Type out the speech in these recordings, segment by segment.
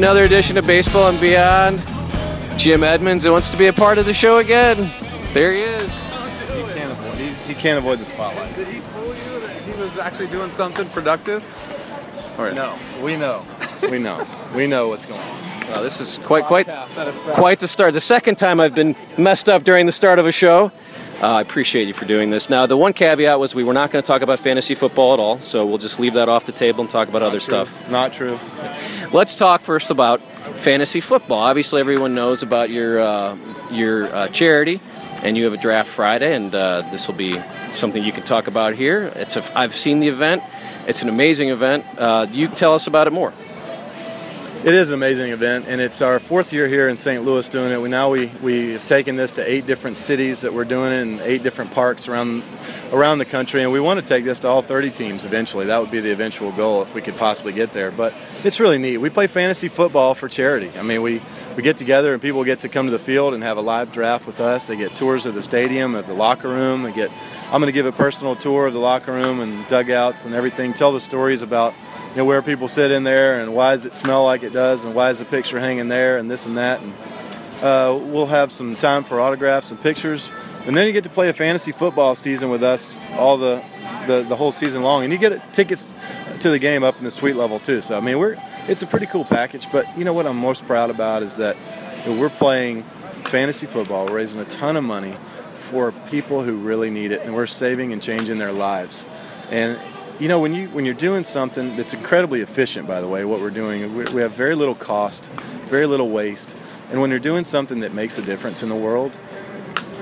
another edition of Baseball and Beyond. Jim Edmonds wants to be a part of the show again. There he is. He can't avoid, he, he can't avoid the spotlight. Did he fool you that he was actually doing something productive? All right. No, we know. We know. We know what's going on. Well, this is quite quite Podcast that it's back. quite the start. The second time I've been messed up during the start of a show. Uh, I appreciate you for doing this. Now, the one caveat was we were not going to talk about fantasy football at all, so we'll just leave that off the table and talk about other stuff. Not true. Let's talk first about fantasy football. Obviously, everyone knows about your uh, your uh, charity, and you have a draft Friday, and uh, this will be something you can talk about here. It's a, I've seen the event. It's an amazing event. Uh, you tell us about it more. It is an amazing event, and it's our fourth year here in St. Louis doing it. We now we we have taken this to eight different cities that we're doing it in eight different parks around around the country, and we want to take this to all 30 teams eventually. That would be the eventual goal if we could possibly get there. But it's really neat. We play fantasy football for charity. I mean, we we get together and people get to come to the field and have a live draft with us. They get tours of the stadium, of the locker room. They get I'm going to give a personal tour of the locker room and dugouts and everything. Tell the stories about you know where people sit in there and why does it smell like it does and why is the picture hanging there and this and that. And uh, we'll have some time for autographs and pictures. And then you get to play a fantasy football season with us all the the, the whole season long. And you get tickets to the game up in the suite level too. So i mean we're it's a pretty cool package. But you know what i'm most proud about is that you know, we're playing fantasy football. We're raising a ton of money for people who really need it. And we're saving and changing their lives. And you know when you when you're doing something that's incredibly efficient by the way what we're doing we, we have very little cost very little waste and when you're doing something that makes a difference in the world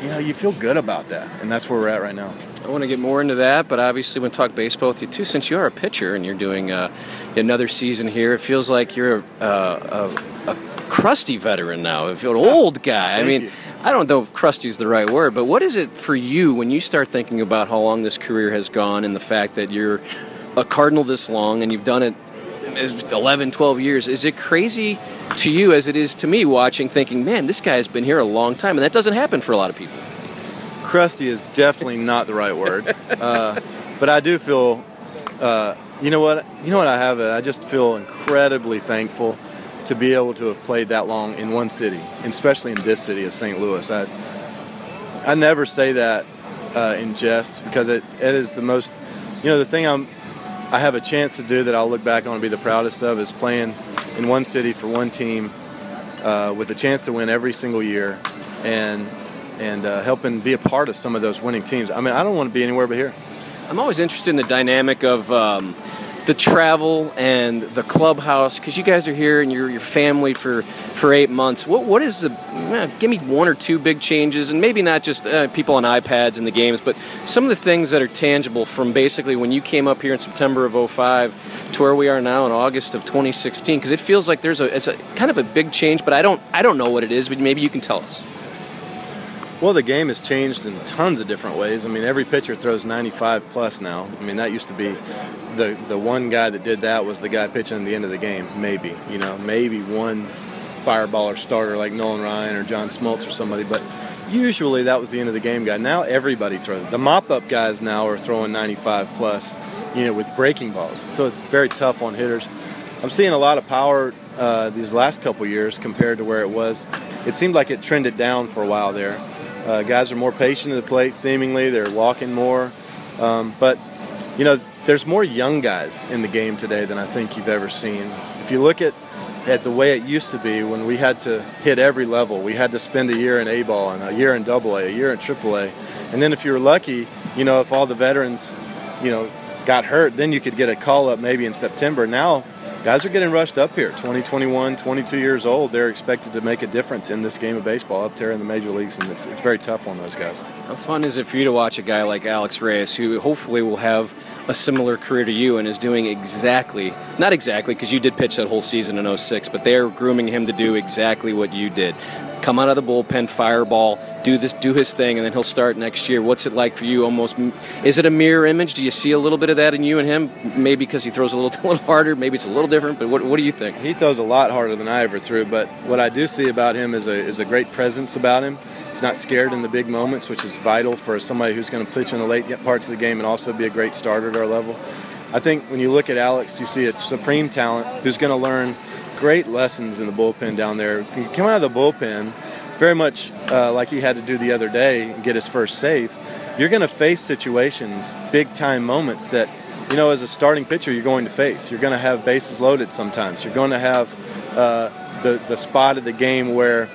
you know you feel good about that and that's where we're at right now I want to get more into that, but obviously, want to talk baseball with you too. Since you are a pitcher and you're doing uh, another season here, it feels like you're a, a, a crusty veteran now. An old guy. I mean, you. I don't know if crusty is the right word, but what is it for you when you start thinking about how long this career has gone and the fact that you're a Cardinal this long and you've done it as 11, 12 years? Is it crazy to you as it is to me watching, thinking, man, this guy has been here a long time, and that doesn't happen for a lot of people? crusty is definitely not the right word uh, but i do feel uh, you know what you know what i have i just feel incredibly thankful to be able to have played that long in one city especially in this city of st louis i, I never say that uh, in jest because it, it is the most you know the thing i'm i have a chance to do that i'll look back on and be the proudest of is playing in one city for one team uh, with a chance to win every single year and and uh, helping be a part of some of those winning teams. I mean, I don't want to be anywhere but here. I'm always interested in the dynamic of um, the travel and the clubhouse because you guys are here and you're your family for, for eight months. What what is the? eh, give me one or two big changes, and maybe not just uh, people on iPads and the games, but some of the things that are tangible from basically when you came up here in September of 05 to where we are now in August of 2016. Because it feels like there's a it's a kind of a big change, but I don't I don't know what it is, but maybe you can tell us. Well, the game has changed in tons of different ways. I mean, every pitcher throws 95 plus now. I mean, that used to be the the one guy that did that was the guy pitching at the end of the game. Maybe you know, maybe one fireballer starter like Nolan Ryan or John Smoltz or somebody, but usually that was the end of the game guy. Now everybody throws. The mop up guys now are throwing 95 plus, you know, with breaking balls. So it's very tough on hitters. I'm seeing a lot of power uh, these last couple years compared to where it was. It seemed like it trended down for a while there. Uh, guys are more patient at the plate, seemingly. They're walking more. Um, but, you know, there's more young guys in the game today than I think you've ever seen. If you look at, at the way it used to be when we had to hit every level, we had to spend a year in A ball and a year in double A, a year in triple A. And then if you were lucky, you know, if all the veterans, you know, got hurt, then you could get a call up maybe in September. Now, guys are getting rushed up here. 20 21 22 years old. They're expected to make a difference in this game of baseball up there in the major leagues and it's, it's very tough on those guys. How fun is it for you to watch a guy like Alex Reyes, who hopefully will have a similar career to you and is doing exactly, not exactly, because you did pitch that whole season in 06, but they're grooming him to do exactly what you did. Come out of the bullpen, fireball, do this, do his thing, and then he'll start next year. What's it like for you? Almost, is it a mirror image? Do you see a little bit of that in you and him? Maybe because he throws a little, a little harder. Maybe it's a little different. But what, what do you think? he throws a lot harder than I ever threw but what I do see about him is a, is a great presence about him he's not scared in the big moments which is vital for somebody who's going to pitch in the late parts of the game and also be a great starter at our level I think when you look at Alex you see a supreme talent who's going to learn great lessons in the bullpen down there. You come out of the bullpen, very much uh, like he had to do the other day and get his first save. You're going to face situations, big time moments that, you know, as a starting pitcher, you're going to face. You're going to have bases loaded sometimes. You're going to have uh, the the spot of the game where,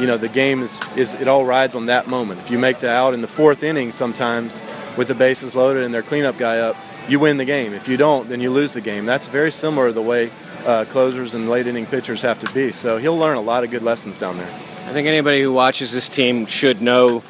you know, the game is, is it all rides on that moment. If you make the out in the fourth inning, sometimes with the bases loaded and their cleanup guy up, you win the game. If you don't, then you lose the game. That's very similar to the way uh, closers and late inning pitchers have to be. So he'll learn a lot of good lessons down there. I think anybody who watches this team should know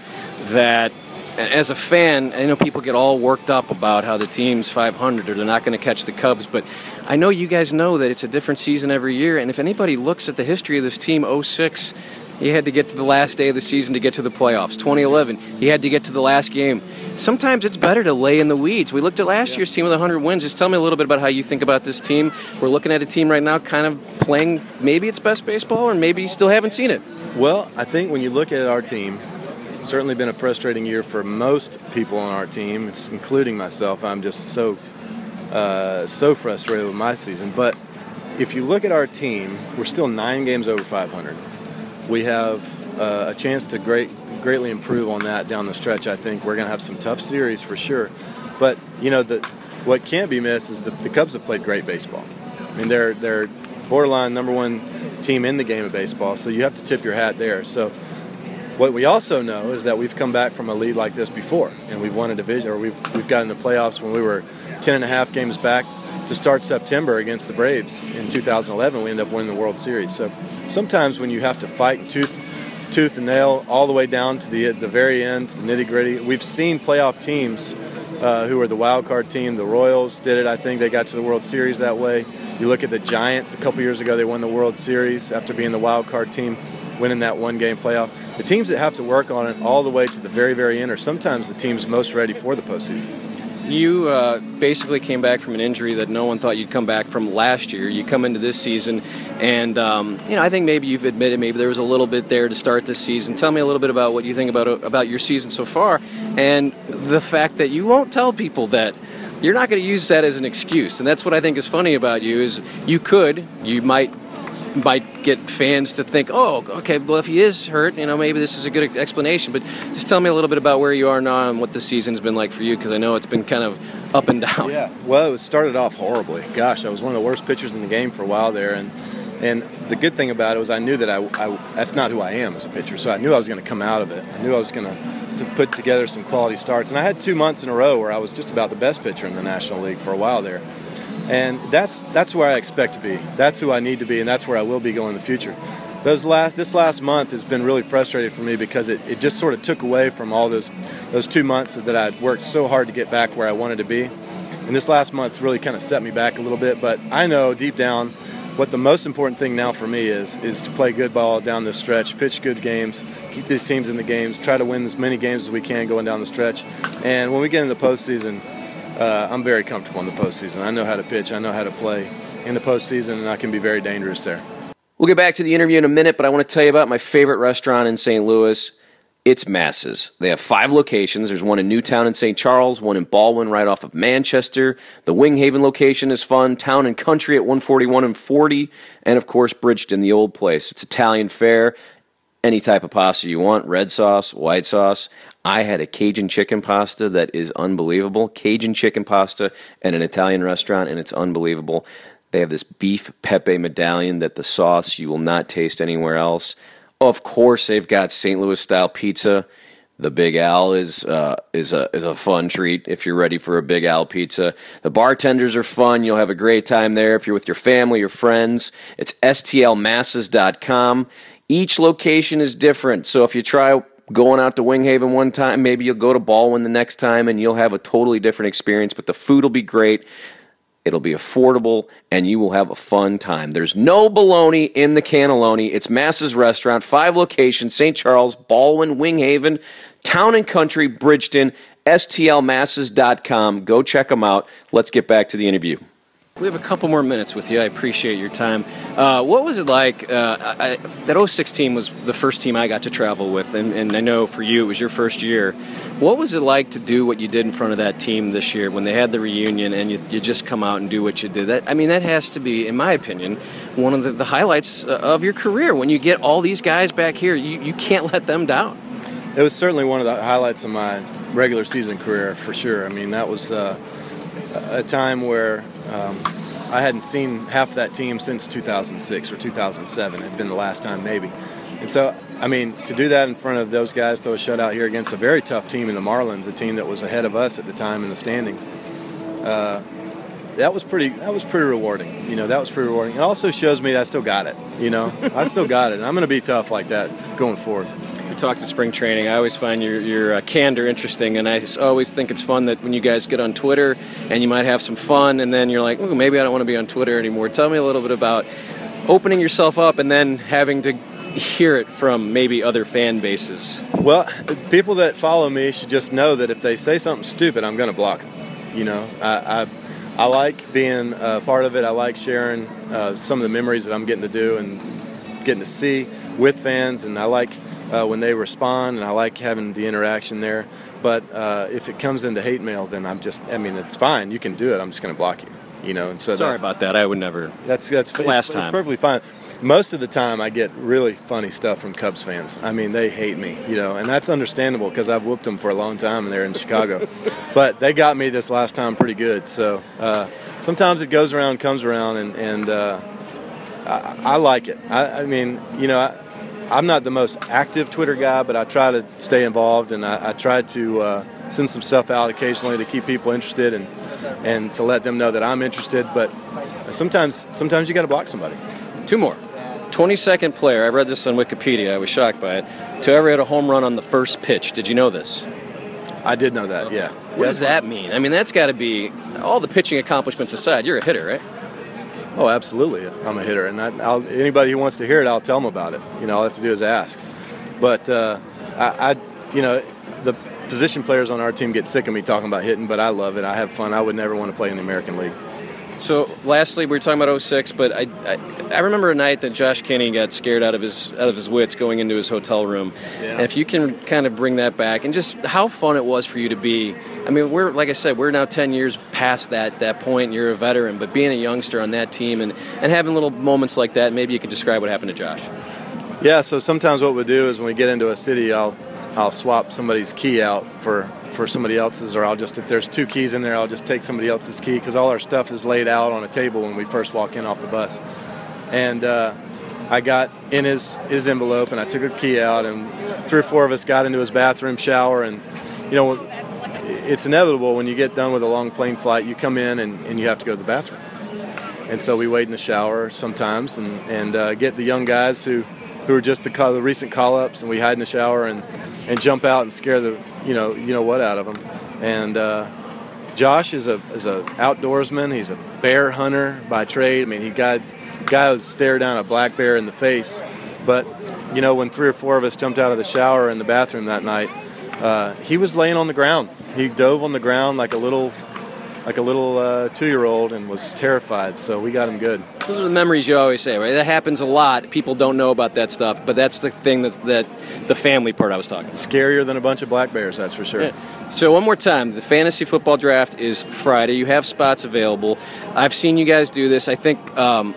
that as a fan, I know people get all worked up about how the team's 500 or they're not going to catch the Cubs, but I know you guys know that it's a different season every year. And if anybody looks at the history of this team, 06, he had to get to the last day of the season to get to the playoffs. 2011, he had to get to the last game. Sometimes it's better to lay in the weeds. We looked at last yeah. year's team with 100 wins. Just tell me a little bit about how you think about this team. We're looking at a team right now kind of playing maybe its best baseball, or maybe you still haven't seen it. Well, I think when you look at our team, certainly been a frustrating year for most people on our team, including myself. I'm just so uh, so frustrated with my season. But if you look at our team, we're still nine games over 500 we have uh, a chance to great, greatly improve on that down the stretch. I think we're going to have some tough series for sure. But you know, the, what can't be missed is the, the Cubs have played great baseball. I mean, they're they're borderline number one team in the game of baseball, so you have to tip your hat there. So what we also know is that we've come back from a lead like this before, and we've won a division, or we've we've gotten the playoffs when we were 10 and a half games back to start September against the Braves in 2011. We end up winning the World Series. So sometimes when you have to fight tooth, tooth and nail all the way down to the the very end, nitty gritty. We've seen playoff teams uh, who are the wild card team. The Royals did it. I think they got to the World Series that way. You look at the Giants a couple years ago; they won the World Series after being the wild card team, winning that one game playoff. The teams that have to work on it all the way to the very, very end are sometimes the teams most ready for the postseason you uh, basically came back from an injury that no one thought you'd come back from last year. You come into this season, and um, you know I think maybe you've admitted maybe there was a little bit there to start this season. Tell me a little bit about what you think about about your season so far, and the fact that you won't tell people that you're not going to use that as an excuse. And that's what I think is funny about you is you could, you might might get fans to think, oh, okay, well, if he is hurt, you know, maybe this is a good explanation. But just tell me a little bit about where you are now and what the season's been like for you, because I know it's been kind of up and down. Yeah, well, it started off horribly. Gosh, I was one of the worst pitchers in the game for a while there, and and the good thing about it was I knew that I, I that's not who I am as a pitcher, so I knew I was going to come out of it. I knew I was going to to put together some quality starts, and I had two months in a row where I was just about the best pitcher in the National League for a while there and that's that's where I expect to be. That's who I need to be, and that's where I will be going in the future. Those last this last month has been really frustrating for me because it, it just sort of took away from all those those two months that I'd worked so hard to get back where I wanted to be. And this last month really kind of set me back a little bit. But I know deep down what the most important thing now for me is is to play good ball down this stretch, pitch good games, keep these teams in the games, try to win as many games as we can going down the stretch. And when we get into the postseason, uh, I'm very comfortable in the postseason. I know how to pitch, I know how to play in the postseason, and I can be very dangerous there. We'll get back to the interview in a minute, but I want to tell you about my favorite restaurant in St. Louis. It's Massa's. They have five locations. There's one in Newtown and St. Charles, one in Ballwin right off of Manchester. The Winghaven location is fun. Town and Country at 141 and 40. And of course, Bridgeton, the old place. It's Italian fare. Any type of pasta you want red sauce, white sauce. I had a Cajun chicken pasta that is unbelievable. Cajun chicken pasta at an Italian restaurant, and it's unbelievable. They have this beef pepe medallion that the sauce you will not taste anywhere else. Of course, they've got St. Louis style pizza. The Big Al is uh, is a is a fun treat if you're ready for a Big Al pizza. The bartenders are fun. You'll have a great time there if you're with your family or friends. It's stlmasses.com. Each location is different, so if you try going out to Winghaven one time, maybe you'll go to Ballwin the next time and you'll have a totally different experience, but the food will be great. It'll be affordable and you will have a fun time. There's no baloney in the cannelloni. It's Massa's Restaurant, five locations St. Charles, Ballwin, Winghaven, Town and Country, Bridgeton, STLmasses.com. Go check them out. Let's get back to the interview. We have a couple more minutes with you. I appreciate your time. Uh, what was it like? Uh, I, that 06 team was the first team I got to travel with, and, and I know for you it was your first year. What was it like to do what you did in front of that team this year when they had the reunion and you, you just come out and do what you did? That I mean, that has to be, in my opinion, one of the, the highlights uh, of your career. When you get all these guys back here, you, you can't let them down. It was certainly one of the highlights of my regular season career, for sure. I mean, that was uh, a time where um, I hadn't seen half that team since 2006 or 2007. It had been the last time, maybe. And so, I mean, to do that in front of those guys, throw a shutout here against a very tough team in the Marlins, a team that was ahead of us at the time in the standings, uh, that was pretty. That was pretty rewarding. You know, that was pretty rewarding. It also shows me that I still got it. You know, I still got it. And I'm going to be tough like that going forward we talked to spring training. I always find your, your uh, candor interesting, and I just always think it's fun that when you guys get on Twitter and you might have some fun, and then you're like, maybe I don't want to be on Twitter anymore. Tell me a little bit about opening yourself up and then having to hear it from maybe other fan bases. Well, people that follow me should just know that if they say something stupid, I'm going to block them. You know, I, I I like being a part of it. I like sharing uh, some of the memories that I'm getting to do and getting to see with fans, and I like uh, when they respond, and I like having the interaction there. But uh, if it comes into hate mail, then I'm just, I mean, it's fine. You can do it. I'm just going to block you. You know, and so sorry about that. I would never. That's that's last it's, time. It's perfectly fine. Most of the time, I get really funny stuff from Cubs fans. I mean, they hate me, you know, and that's understandable because I've whooped them for a long time and they're in Chicago. but they got me this last time pretty good. So uh, sometimes it goes around, comes around, and and uh, I, I, like it. I, I mean, you know, I, I'm not the most active Twitter guy, but I try to stay involved and I, I try to uh, send some stuff out occasionally to keep people interested and and to let them know that I'm interested. But sometimes sometimes you got to block somebody. Two more. 22nd player. I read this on Wikipedia. I was shocked by it. To ever hit a home run on the first pitch. Did you know this? I did know that. Yeah. What does that mean? I mean, that's got to be all the pitching accomplishments aside. You're a hitter, right? Oh, absolutely. I'm a hitter, and I, anybody who wants to hear it, I'll tell them about it. You know, all I have to do is ask. But uh, I, I, you know, the position players on our team get sick of me talking about hitting, but I love it. I have fun. I would never want to play in the American League. So, lastly, we were talking about 06, but I, I, I, remember a night that Josh Kinney got scared out of his out of his wits going into his hotel room. Yeah. And if you can kind of bring that back and just how fun it was for you to be. I mean, we're like I said, we're now 10 years past that that point. And you're a veteran, but being a youngster on that team and and having little moments like that, maybe you could describe what happened to Josh. Yeah. So sometimes what we do is when we get into a city, I'll I'll swap somebody's key out for for somebody else's, or I'll just if there's two keys in there, I'll just take somebody else's key because all our stuff is laid out on a table when we first walk in off the bus. And uh, I got in his his envelope and I took a key out, and three or four of us got into his bathroom, shower, and you know it's inevitable when you get done with a long plane flight, you come in and, and you have to go to the bathroom. And so we wait in the shower sometimes and, and uh, get the young guys who, who are just the, the recent call ups, and we hide in the shower and and jump out and scare the you know you know what out of them. And uh, Josh is a is a outdoorsman. He's a bear hunter by trade. I mean, he got guy would stare down a black bear in the face. But you know, when three or four of us jumped out of the shower in the bathroom that night, uh, he was laying on the ground. He dove on the ground like a little like a little uh, two-year-old and was terrified. So we got him good. Those are the memories you always say, right? That happens a lot. People don't know about that stuff, but that's the thing that, that the family part I was talking. About. Scarier than a bunch of black bears, that's for sure. Yeah. So one more time, the fantasy football draft is Friday. You have spots available. I've seen you guys do this. I think um,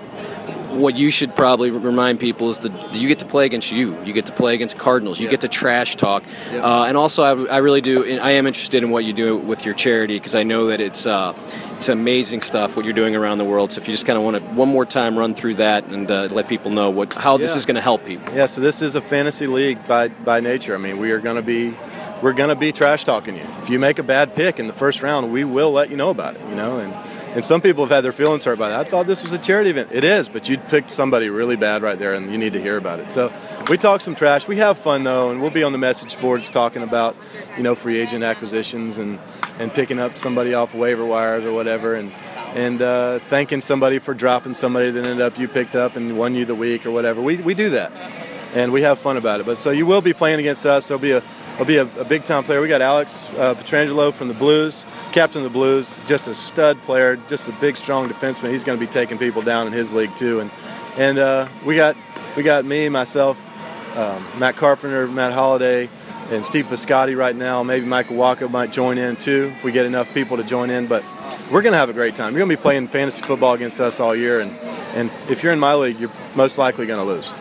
what you should probably remind people is that you get to play against you. You get to play against Cardinals. You yeah. get to trash talk. Yeah. Uh, and also, I, I, really do. I am interested in what you do with your charity because I know that it's uh, it's amazing stuff what you're doing around the world. So if you just kind of want to one more time run through that and uh, let people know what how yeah. this is going to help people. Yeah. So this is a fantasy league by by nature. I mean, we are going to be we're going to be trash talking you. If you make a bad pick in the first round, we will let you know about it. You know and and some people have had their feelings hurt by that. I thought this was a charity event. It is, but you picked somebody really bad right there, and you need to hear about it. So we talk some trash. We have fun though, and we'll be on the message boards talking about, you know, free agent acquisitions and and picking up somebody off waiver wires or whatever, and and uh, thanking somebody for dropping somebody that ended up you picked up and won you the week or whatever. We we do that, and we have fun about it. But so you will be playing against us. There'll be a will be a, a big time player. We got Alex uh, Pietrangelo from the Blues, captain of the Blues, just a stud player, just a big, strong defenseman. He's going to be taking people down in his league too. And and uh, we got we got me, myself, um, Matt Carpenter, Matt Holliday, and Steve Piscotty right now. Maybe Michael Wacha might join in too if we get enough people to join in. But we're going to have a great time. You're going to be playing fantasy football against us all year, and and if you're in my league, you're most likely going to lose.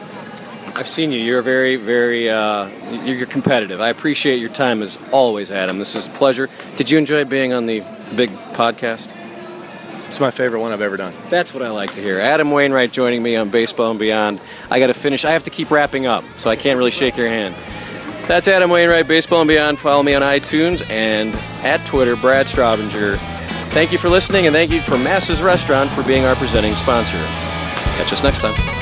I've seen you. You're very, very, uh, you're competitive. I appreciate your time as always, Adam. This is a pleasure. Did you enjoy being on the big podcast? It's my favorite one I've ever done. That's what I like to hear. Adam Wainwright joining me on Baseball and Beyond. I got to finish. I have to keep wrapping up, so I can't really shake your hand. That's Adam Wainwright, Baseball and Beyond. Follow me on iTunes and at Twitter, Brad Straubinger. Thank you for listening, and thank you for Massa's Restaurant for being our presenting sponsor. Catch us next time.